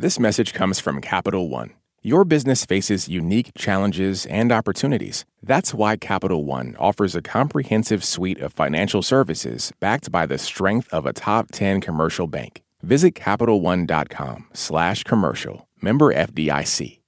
This message comes from Capital One. Your business faces unique challenges and opportunities. That's why Capital One offers a comprehensive suite of financial services backed by the strength of a top 10 commercial bank. Visit CapitalOne.com slash commercial. Member FDIC.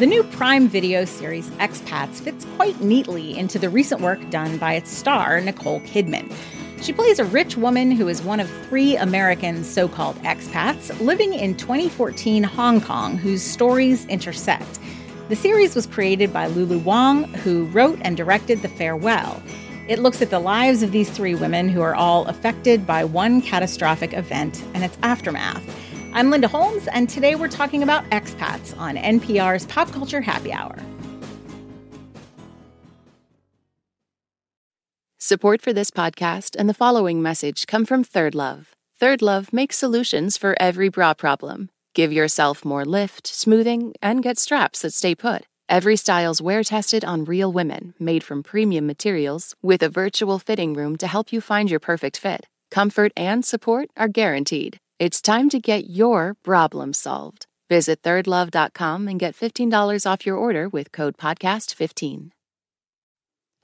The new Prime Video series Expats fits quite neatly into the recent work done by its star, Nicole Kidman. She plays a rich woman who is one of three American so called expats living in 2014 Hong Kong whose stories intersect. The series was created by Lulu Wang, who wrote and directed The Farewell. It looks at the lives of these three women who are all affected by one catastrophic event and its aftermath. I'm Linda Holmes, and today we're talking about expats on NPR's Pop Culture Happy Hour. Support for this podcast and the following message come from Third Love. Third Love makes solutions for every bra problem. Give yourself more lift, smoothing, and get straps that stay put. Every style's wear tested on real women, made from premium materials, with a virtual fitting room to help you find your perfect fit. Comfort and support are guaranteed. It's time to get your problem solved. Visit thirdlove.com and get $15 off your order with code podcast15.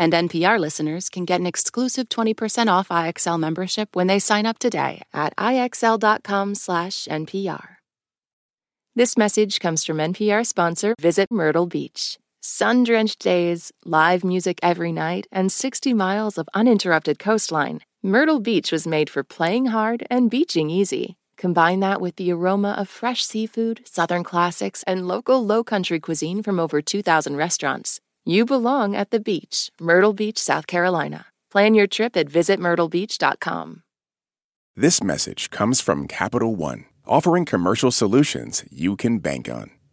And NPR listeners can get an exclusive 20% off IXL membership when they sign up today at IXL.com/NPR. This message comes from NPR sponsor Visit Myrtle Beach. Sun-drenched days, live music every night, and 60 miles of uninterrupted coastline. Myrtle Beach was made for playing hard and beaching easy. Combine that with the aroma of fresh seafood, southern classics, and local low country cuisine from over 2,000 restaurants. You belong at the beach, Myrtle Beach, South Carolina. Plan your trip at visitmyrtlebeach.com. This message comes from Capital One, offering commercial solutions you can bank on.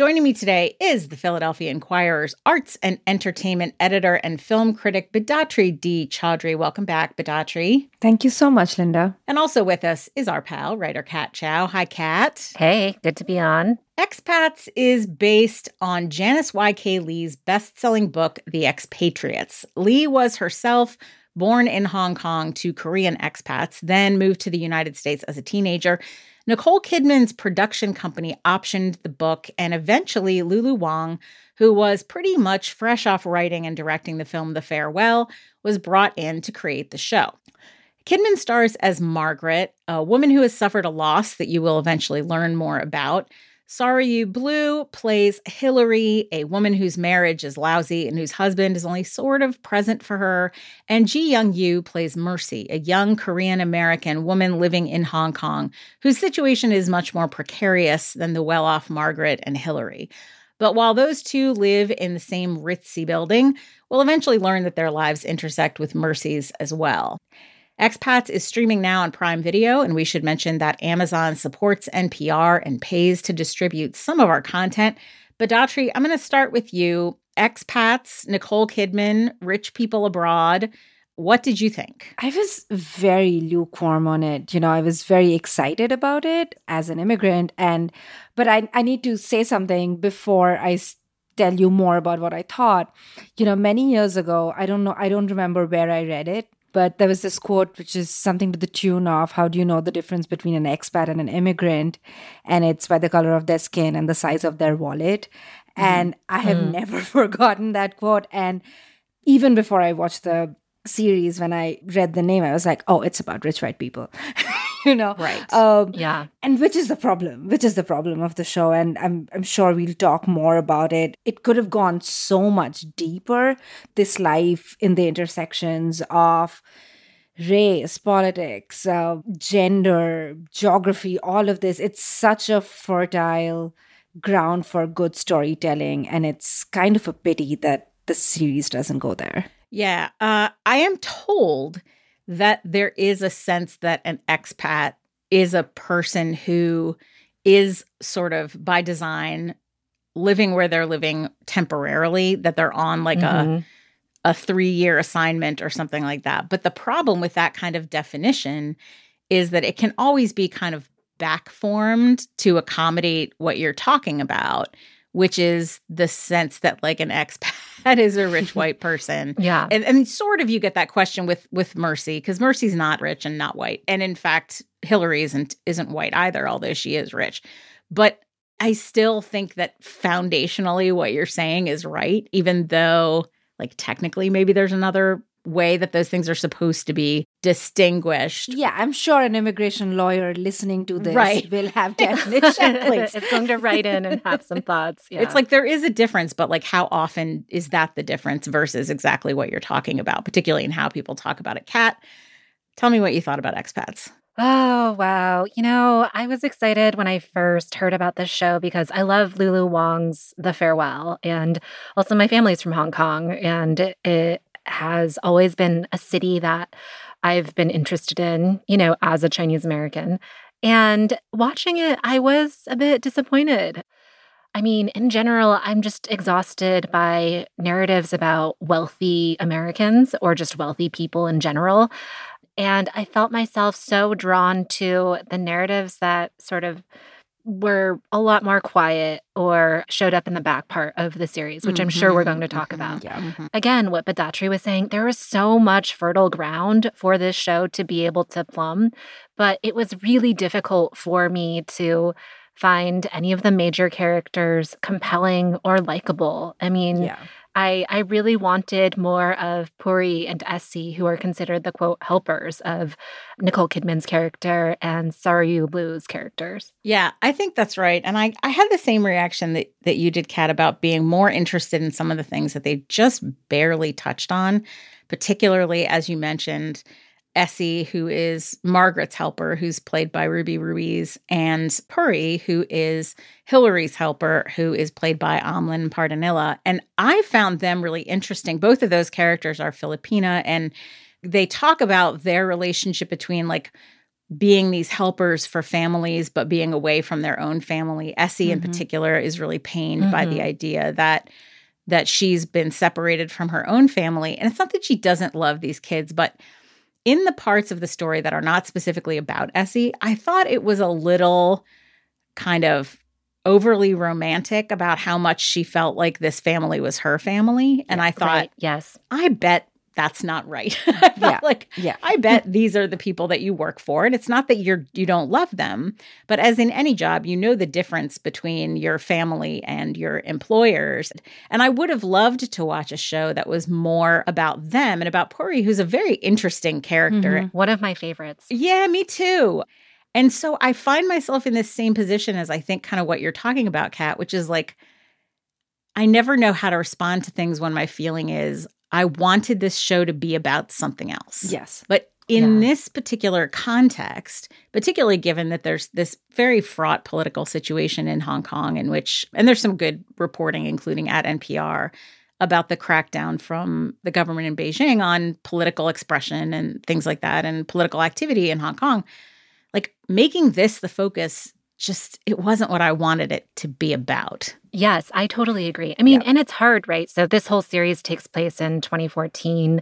Joining me today is the Philadelphia Inquirer's arts and entertainment editor and film critic Bedatri D. Choudhury. Welcome back, Bidatri. Thank you so much, Linda. And also with us is our pal, writer Kat Chow. Hi, Kat. Hey, good to be on. Expats is based on Janice Y.K. Lee's best selling book, The Expatriates. Lee was herself born in Hong Kong to Korean expats, then moved to the United States as a teenager. Nicole Kidman's production company optioned the book, and eventually Lulu Wang, who was pretty much fresh off writing and directing the film The Farewell, was brought in to create the show. Kidman stars as Margaret, a woman who has suffered a loss that you will eventually learn more about. Sarayu Blue plays Hillary, a woman whose marriage is lousy and whose husband is only sort of present for her. And Ji Young Yoo plays Mercy, a young Korean American woman living in Hong Kong, whose situation is much more precarious than the well off Margaret and Hillary. But while those two live in the same ritzy building, we'll eventually learn that their lives intersect with Mercy's as well. Expats is streaming now on Prime Video, and we should mention that Amazon supports NPR and pays to distribute some of our content. Bedatri, I'm going to start with you. Expats, Nicole Kidman, Rich People Abroad. What did you think? I was very lukewarm on it. You know, I was very excited about it as an immigrant and but I I need to say something before I tell you more about what I thought. You know, many years ago, I don't know, I don't remember where I read it, but there was this quote which is something to the tune of how do you know the difference between an expat and an immigrant and it's by the color of their skin and the size of their wallet mm. and i have mm. never forgotten that quote and even before i watched the series when i read the name i was like oh it's about rich white people. You know? Right. um Yeah. and which is the problem which is the problem of the show and i'm i'm sure we'll talk more about it. It could have gone so much deeper this life in the intersections of race politics uh, gender geography all of this. It's such a fertile ground for good storytelling and it's kind of a pity that the series doesn't go there Yeah. Uh, I am told that there is a sense that an expat is a person who is sort of by design living where they're living temporarily, that they're on like a Mhm. a three year assignment or something like that. But the problem with that kind of definition is that it can always be kind of back formed to accommodate what you're talking about, which is the sense that like an expat is a rich white person. Yeah. And, and sort of you get that question with with Mercy because Mercy's not rich and not white, and in fact Hillary isn't isn't white either, although she is rich. But I still think that foundationally what you're saying is right, even though like technically maybe there's another way that those things are supposed to be distinguished. yeah i'm sure an immigration lawyer listening to this Right. will have definitions it's going to write in and have some thoughts. Yeah. It's like there is a difference, but like how often is that the difference versus exactly what you're talking about, particularly in how people talk about it. Kat, tell me what you thought about expats. Oh, wow. You know, I was excited when I first heard about this show because I love Lulu Wang's The Farewell. And also, my family's from Hong Kong, and it has always been a city that I've been interested in, you know, as a Chinese American. And watching it, I was a bit disappointed. I mean, in general, I'm just exhausted by narratives about wealthy Americans or just wealthy people in general. And I felt myself so drawn to the narratives that sort of were a lot more quiet or showed up in the back part of the series, which I'm sure we're going to talk about. yeah Mhm. Again, what Bedatri was saying, there was so much fertile ground for this show to be able to plumb, but it was really difficult for me to find any of the major characters compelling or likable. I mean, yeah I, I really wanted more of Puri and Essie, who are considered the quote helpers of Nicole Kidman's character and Sarayu Blue's characters. Yeah, I think that's right. And I, I had the same reaction that, that you did, Kat, about being more interested in some of the things that they just barely touched on, particularly as you mentioned, Essie, who is Margaret's helper, who's played by Ruby Ruiz, and Puri, who is Hillary's helper, who is played by Amelyn Pardenilla. And I found them really interesting. Both of those characters are Filipina, and they talk about their relationship between like being these helpers for families, but being away from their own family. Essie, in Mhm. particular, is really pained by the Mhm. idea that that she's been separated from her own family. And it's not that she doesn't love these kids, but in the parts of the story that are not specifically about Essie, I thought it was a little kind of overly romantic about how much she felt like this family was her family. And I thought, Right, yes. I bet that's not right. Yeah. like yeah I bet these are the people that you work for. And it's not that you're you don't love them, but as in any job, you know the difference between your family and your employers. And I would have loved to watch a show that was more about them and about Puri, who's a very interesting character. Mhm. One of my favorites. Yeah, me too. And so I find myself in this same position as I think kind of what you're talking about, Kat, which is like I never know how to respond to things when my feeling is I wanted this show to be about something else. yes But in Yeah. this particular context, particularly given that there's this very fraught political situation in Hong Kong, in which, and there's some good reporting, including at NPR, about the crackdown from the government in Beijing on political expression and things like that, and political activity in Hong Kong. Like making this the focus, just it wasn't what I wanted it to be about. Yes, I totally agree. I mean, Yeah. and it's hard, right? So this whole series takes place in 2014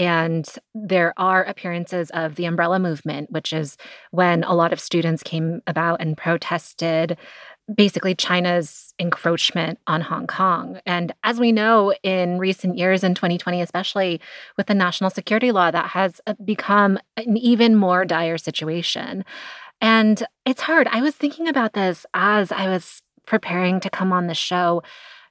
and there are appearances of the umbrella movement, which is when a lot of students came about and protested basically China's encroachment on Hong Kong. And as we know in recent years in 2020 especially with the national security law that has uh, become an even more dire situation. And it's hard. I was thinking about this as I was preparing to come on the show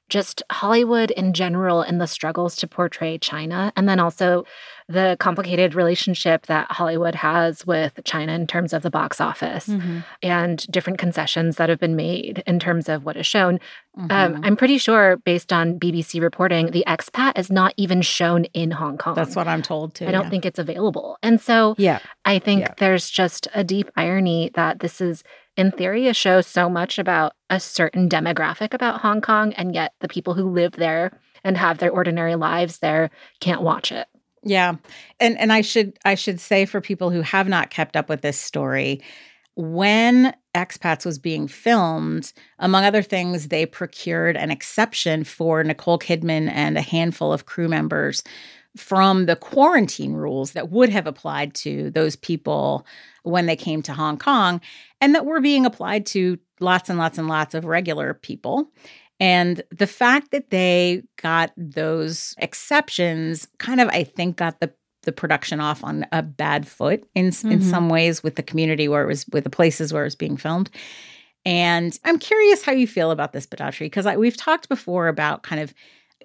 just Hollywood in general and the struggles to portray China. And then also the complicated relationship that Hollywood has with China in terms of the box office mm-hmm. and different concessions that have been made in terms of what is shown. Um, mm-hmm. Um, I'm pretty sure, based on BBC reporting, the expat is not even shown in Hong Kong. That's what I'm told too. I don't yeah. think it's available. And so yeah. I think yeah. there's just a deep irony that this is in theory, a show so much about a certain demographic about Hong Kong, and yet the people who live there and have their ordinary lives there can't watch it. Yeah. And and I should I should say for people who have not kept up with this story, when expats was being filmed, among other things, they procured an exception for Nicole Kidman and a handful of crew members from the quarantine rules that would have applied to those people when they came to Hong Kong and that were being applied to lots and lots and lots of regular people. And the fact that they got those exceptions kind of, I think, got the the production off on a bad foot in mm-hmm. in some ways with the community where it was with the places where it was being filmed. And I'm curious how you feel about this, Bedatri, because we've talked before about kind of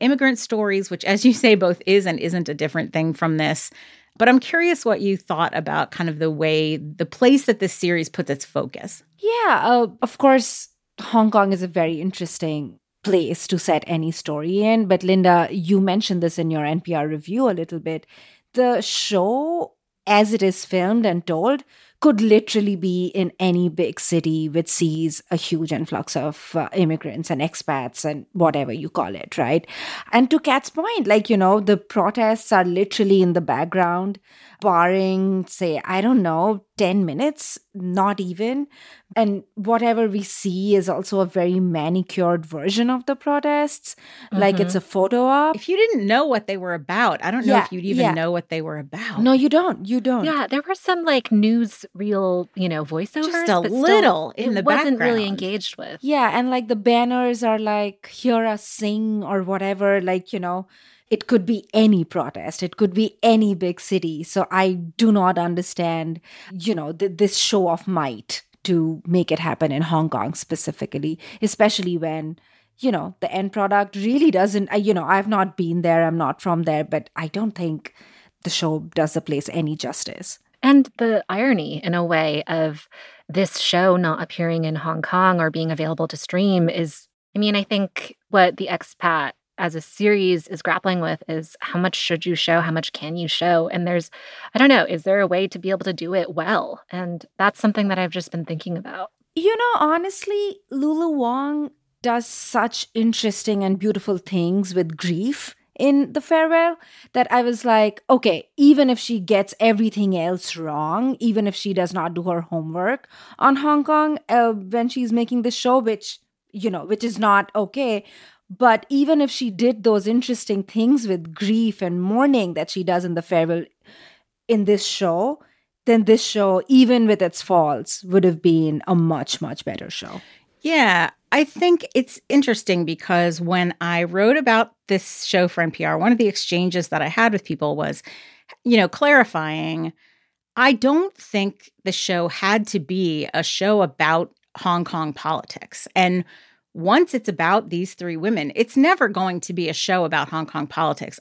immigrant stories, which, as you say, both is and isn't a different thing from this. But I'm curious what you thought about kind of the way, the place that this series puts its focus. Yeah, uh, of course, Hong Kong is a very interesting place to set any story in. But Linda, you mentioned this in your NPR review a little bit. The show, as it is filmed and told, could literally be in any big city which sees a huge influx of uh, immigrants and expats and whatever you call it, right? And to Kat's point, like, you know, the protests are literally in the background barring, say, I don't know, 10 minutes, not even. And whatever we see is also a very manicured version of the protests, mm-hmm. like it's mm-hmm. a photo op. If you didn't know what they were about, I don't know yeah, if you'd even yeah. know what they were about. No, you don't. You don't. Yeah, there were some like news reel, you know, voiceovers. Just a little still, in the wasn't background. really engaged with. Yeah, and like the banners are like, hear us sing or whatever, like, you know, it could be any protest. It could be any big city. So i do not understand you know th- this show of might to make it happen in hong kong specifically especially when you know the end product really doesn't uh, you know i've not been there i'm not from there but i don't think the show does the place any justice. And the irony in a way of this show not appearing in hong kong or being available to stream is i mean i think what the expat as a series is grappling with is how much should you show? How much can you show? And there's, I don't know, is there a way to be able to do it well? And that's something that I've just been thinking about. You know, honestly, Lulu Wang does such interesting and beautiful things with grief in the farewell that I was like, okay, even if she gets everything else wrong, even if she does not do her homework on Hong Kong uh, when she's making the show, which you know, which is not okay. But even if she did those interesting things with grief and mourning that she does in the farewell in this show, then this show, even with its faults, would have been a much, much better show. Yeah, I think it's interesting because when I wrote about this show for NPR, one of the exchanges that I had with people was, you know, clarifying I don't think the show had to be a show about Hong Kong politics. And once it's about these three women, it's never going to be a show about Hong Kong politics.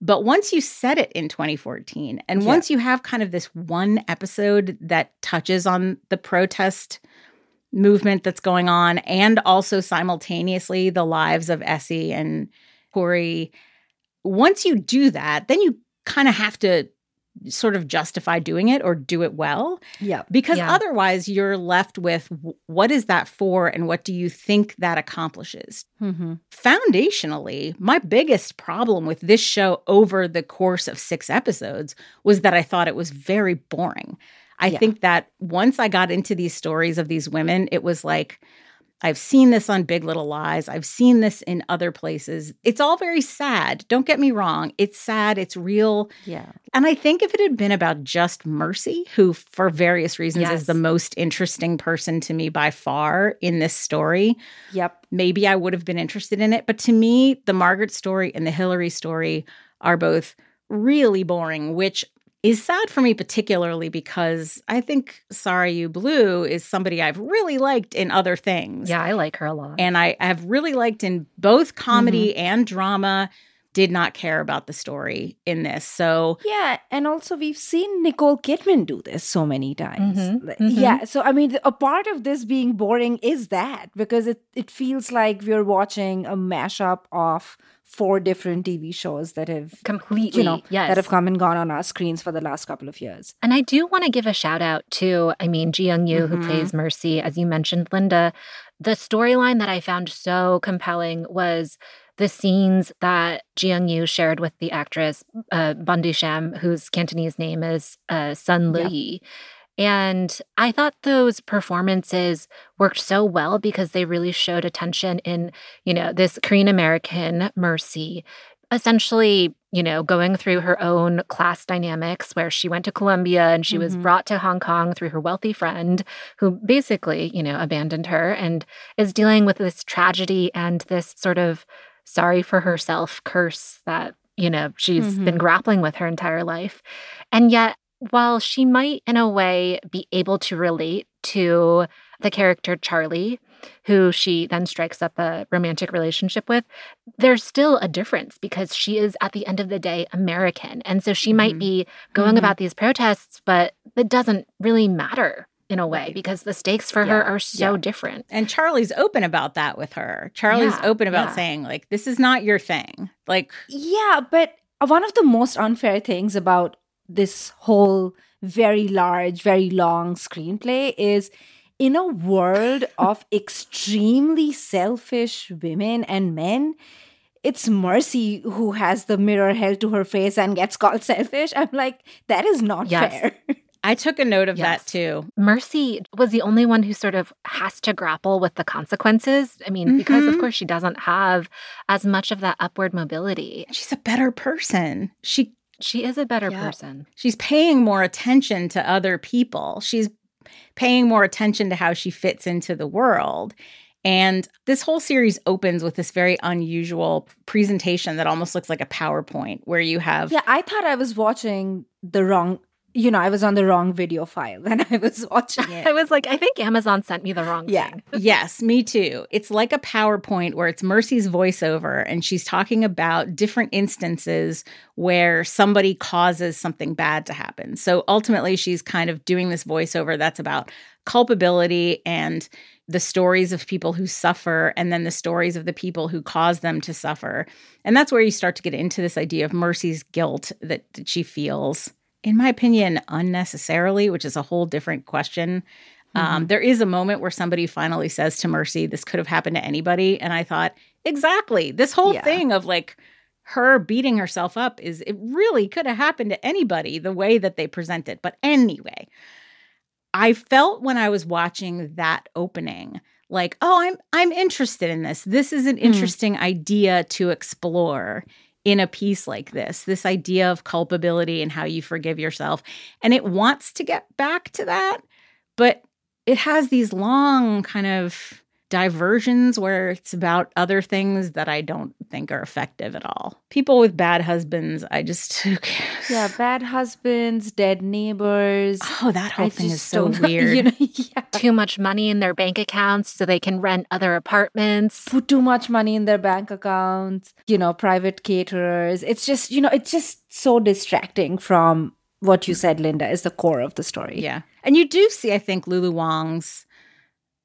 But once you set it in 2014, and yeah. once you have kind of this one episode that touches on the protest movement that's going on, and also simultaneously the lives of Essie and Puri, once you do that, then you kind of have to sort of justify doing it or do it well. Yeah. Because yeah. otherwise, you're left with what is that for and what do you think that accomplishes? Mm-hmm. Foundationally, my biggest problem with this show over the course of six episodes was that I thought it was very boring. I yeah. think that once I got into these stories of these women, it was like, I've seen this on Big Little Lies. I've seen this in other places. It's all very sad. Don't get me wrong. It's sad. It's real. Yeah. And I think if it had been about just Mercy, who for various reasons yes. is the most interesting person to me by far in this story. Yep. Maybe I would have been interested in it. But to me, the Margaret story and the Hillary story are both really boring, which is sad for me, particularly because I think Sarayu Blue is somebody I've really liked in other things. Yeah, I like her a lot. And I have really liked in both comedy mm-hmm. and drama did not care about the story in this. So yeah, and also we've seen Nicole Kidman do this so many times. Mm-hmm, mm-hmm. Yeah, so I mean, a part of this being boring is that because it it feels like we're watching a mashup of four different TV shows that have completely, you know, yes. that have come and gone on our screens for the last couple of years. And I do want to give a shout out to, I mean, Ji Young Yoo, mm-hmm. who plays Mercy, as you mentioned, Linda. The storyline that I found so compelling was the scenes that Ji Young Yoo shared with the actress uh, Sham, whose Cantonese name is uh, Sun Lee. And I thought those performances worked so well because they really showed attention in, you know, this Korean American Mercy, essentially, you know, going through her own class dynamics where she went to Columbia and she mm-hmm. was brought to Hong Kong through her wealthy friend who basically, you know, abandoned her and is dealing with this tragedy and this sort of sorry for herself curse that, you know, she's mm-hmm. been grappling with her entire life. And yet, while she might, in a way, be able to relate to the character Charlie, who she then strikes up a romantic relationship with, there's still a difference because she is, at the end of the day, American. And so she mm-hmm. might be going mm-hmm. about these protests, but it doesn't really matter in a way right. because the stakes for yeah. her are so yeah. different. And Charlie's open about that with her. Charlie's yeah. open about saying like this is not your thing. Like Yeah, but one of the most unfair things about this whole very large, very long screenplay is in a world of extremely selfish women and men, it's Mercy who has the mirror held to her face and gets called selfish. I'm like, that is not yes. fair. I took a note of yes. that too. Mercy was the only one who sort of has to grapple with the consequences. I mean, mm-hmm. because of mm-hmm. course she doesn't have as much of that upward mobility. She's a better person. She she is a better yeah. person. She's paying more attention to other people. She's paying more attention to how she fits into the world. And this whole series opens with this very unusual presentation that almost looks like a PowerPoint where you have. Yeah, I thought I was watching the wrong you know, I was on the wrong video file when I was watching it. I was like, I think Amazon sent me the wrong yeah. thing. yes, me too. It's like a PowerPoint where it's Mercy's voiceover and she's talking about different instances where somebody causes something bad to happen. So ultimately, she's kind of doing this voiceover that's about culpability and the stories of people who suffer and then the stories of the people who cause them to suffer. And that's where you start to get into this idea of Mercy's guilt that, that she feels in my opinion, unnecessarily, which is a whole different question. Um, mm-hmm. Um, there is a moment where somebody finally says to Mercy, This could have happened to anybody. And I thought, exactly. This whole yeah. thing of like her beating herself up is, it really could have happened to anybody the way that they present it. But anyway, I felt when I was watching that opening, like, oh, I'm I'm interested in this. This is an mm. interesting mm. idea to explore in a piece like this this idea of culpability and how you forgive yourself. And it wants to get back to that, but it has these long kind of diversions where it's about other things that I don't think are effective at all. People with bad husbands, I just yeah, bad husbands, dead neighbors. Oh, that whole I thing is so weird. You know, yeah. Too much money in their bank accounts so they can rent other apartments. Put too much money in their bank accounts. You know, private caterers. It's just you know, it's just so distracting from what you said, Linda, is the core of the story. Yeah. And you do see, I think, Lulu Wang's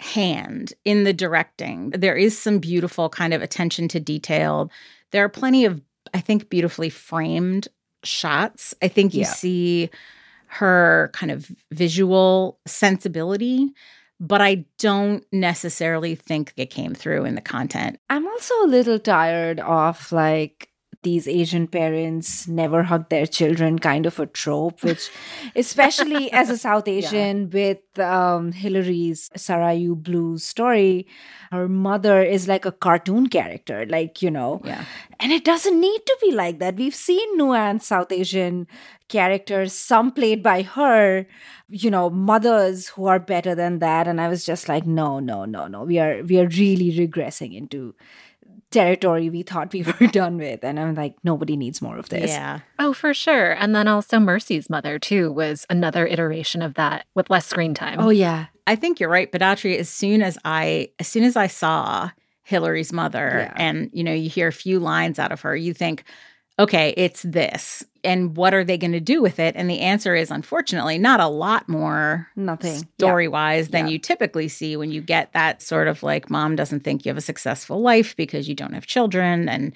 hand in the directing. There is some beautiful kind of attention to detail. There are plenty of, I think, beautifully framed shots. I think you yeah. see her kind of visual sensibility, but I don't necessarily think it came through in the content. I'm also a little tired of like these Asian parents never hug their children kind of a trope, which, especially as a South Asian yeah. with um, Hilary's Sarayu Blue story, her mother is like a cartoon character, like, you know. Yeah. And it doesn't need to be like that. We've seen nuanced South Asian characters, some played by her, you know, mothers who are better than that. And I was just like, no, no, no, no. We are we are really regressing into territory we thought we were done with. And I'm like, nobody needs more of this. Yeah. Oh, for sure. And then also Mercy's mother, too, was another iteration of that with less screen time. Oh, yeah. I think you're right, Bedatri. As soon as I, as soon as I saw Hillary's mother, Yeah. and you know, you hear a few lines out of her, you think, okay, it's this, and what are they going to do with it? And the answer is, unfortunately, not a lot more Nothing. story wise than Yeah. you typically see when you get that sort of like mom doesn't think you have a successful life because you don't have children and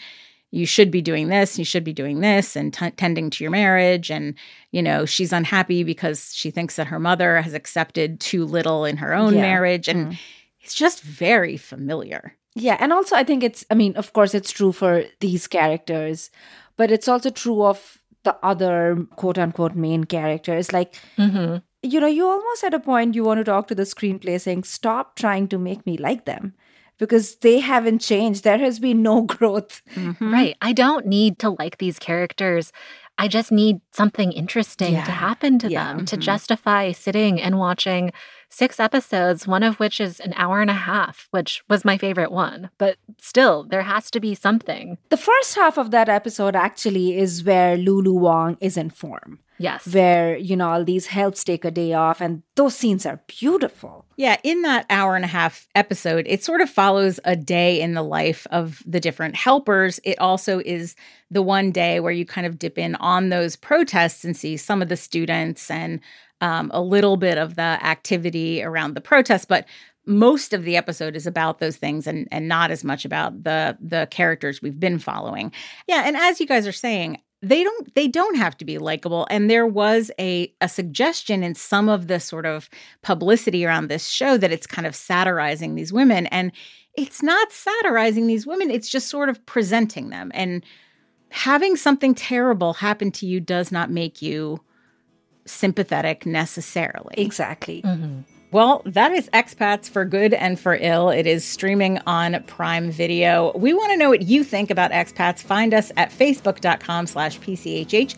you should be doing this you should be doing this and t- tending to your marriage and you know she's unhappy because she thinks that her mother has accepted too little in her own Yeah. marriage and Mm. it's just very familiar Yeah, and also I think it's I mean, of course it's true for these characters, but it's also true of the other quote unquote main characters. Like, hmm you know, you almost at a point you want to talk to the screenplay saying, Stop trying to make me like them. Because they haven't changed. There has been no growth. Mhm. Right. I don't need to like these characters. I just need something interesting Yeah. to happen to Yeah. them to Mhm. justify sitting and watching six episodes, one of which is an hour and a half, which was my favorite one. But still, there has to be something. The first half of that episode actually is where Lulu Wang is in form, Yes. where, you know, all these helps take a day off, and those scenes are beautiful. Yeah, in that hour and a half episode, it sort of follows a day in the life of the different helpers. It also is the one day where you kind of dip in on those protests and see some of the students and um, a little bit of the activity around the protests. But most of the episode is about those things and and not as much about the the characters we've been following. Yeah, and as you guys are saying, they don't they don't have to be likable and there was a a suggestion in some of the sort of publicity around this show that it's kind of satirizing these women and it's not satirizing these women it's just sort of presenting them and having something terrible happen to you does not make you sympathetic necessarily Exactly. Mhm. Well, that is Expats for Good and for Ill. It is streaming on Prime Video. We want to know what you think about expats. Find us at facebook.com slash PCHH.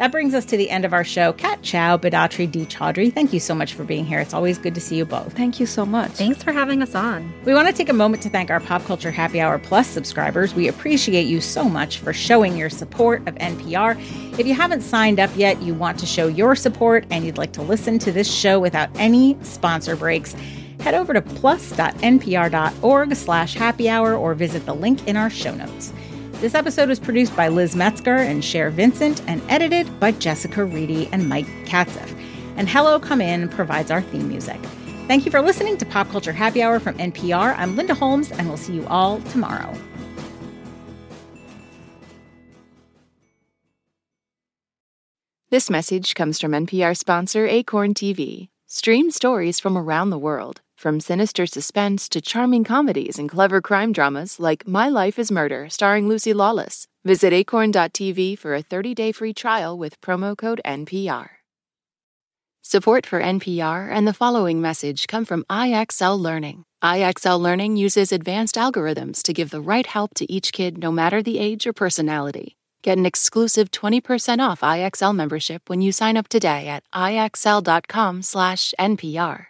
That brings us to the end of our show. Kat Chow, Bedatri D. Choudhury, thank you so much for being here. It's always good to see you both. Thank you so much. Thanks for having us on. We want to take a moment to thank our Pop Culture Happy Hour Plus subscribers. We appreciate you so much for showing your support of NPR. If you haven't signed up yet, you want to show your support and you'd like to listen to this show without any sponsor breaks, head over to plus.npr.org slash happy hour or visit the link in our show notes. This episode was produced by Liz Metzger and Cher Vincent and edited by Jessica Reedy and Mike Katzif. And Hello Come In provides our theme music. Thank you for listening to Pop Culture Happy Hour from NPR. I'm Linda Holmes, and we'll see you all tomorrow. This message comes from NPR sponsor Acorn TV. Stream stories from around the world, from sinister suspense to charming comedies and clever crime dramas like My Life is Murder, starring Lucy Lawless. Visit acorn.tv for a 30 day free trial with promo code NPR. Support for NPR and the following message come from IXL Learning. IXL Learning uses advanced algorithms to give the right help to each kid no matter the age or personality. Get an exclusive 20% off IXL membership when you sign up today at IXL.com/NPR.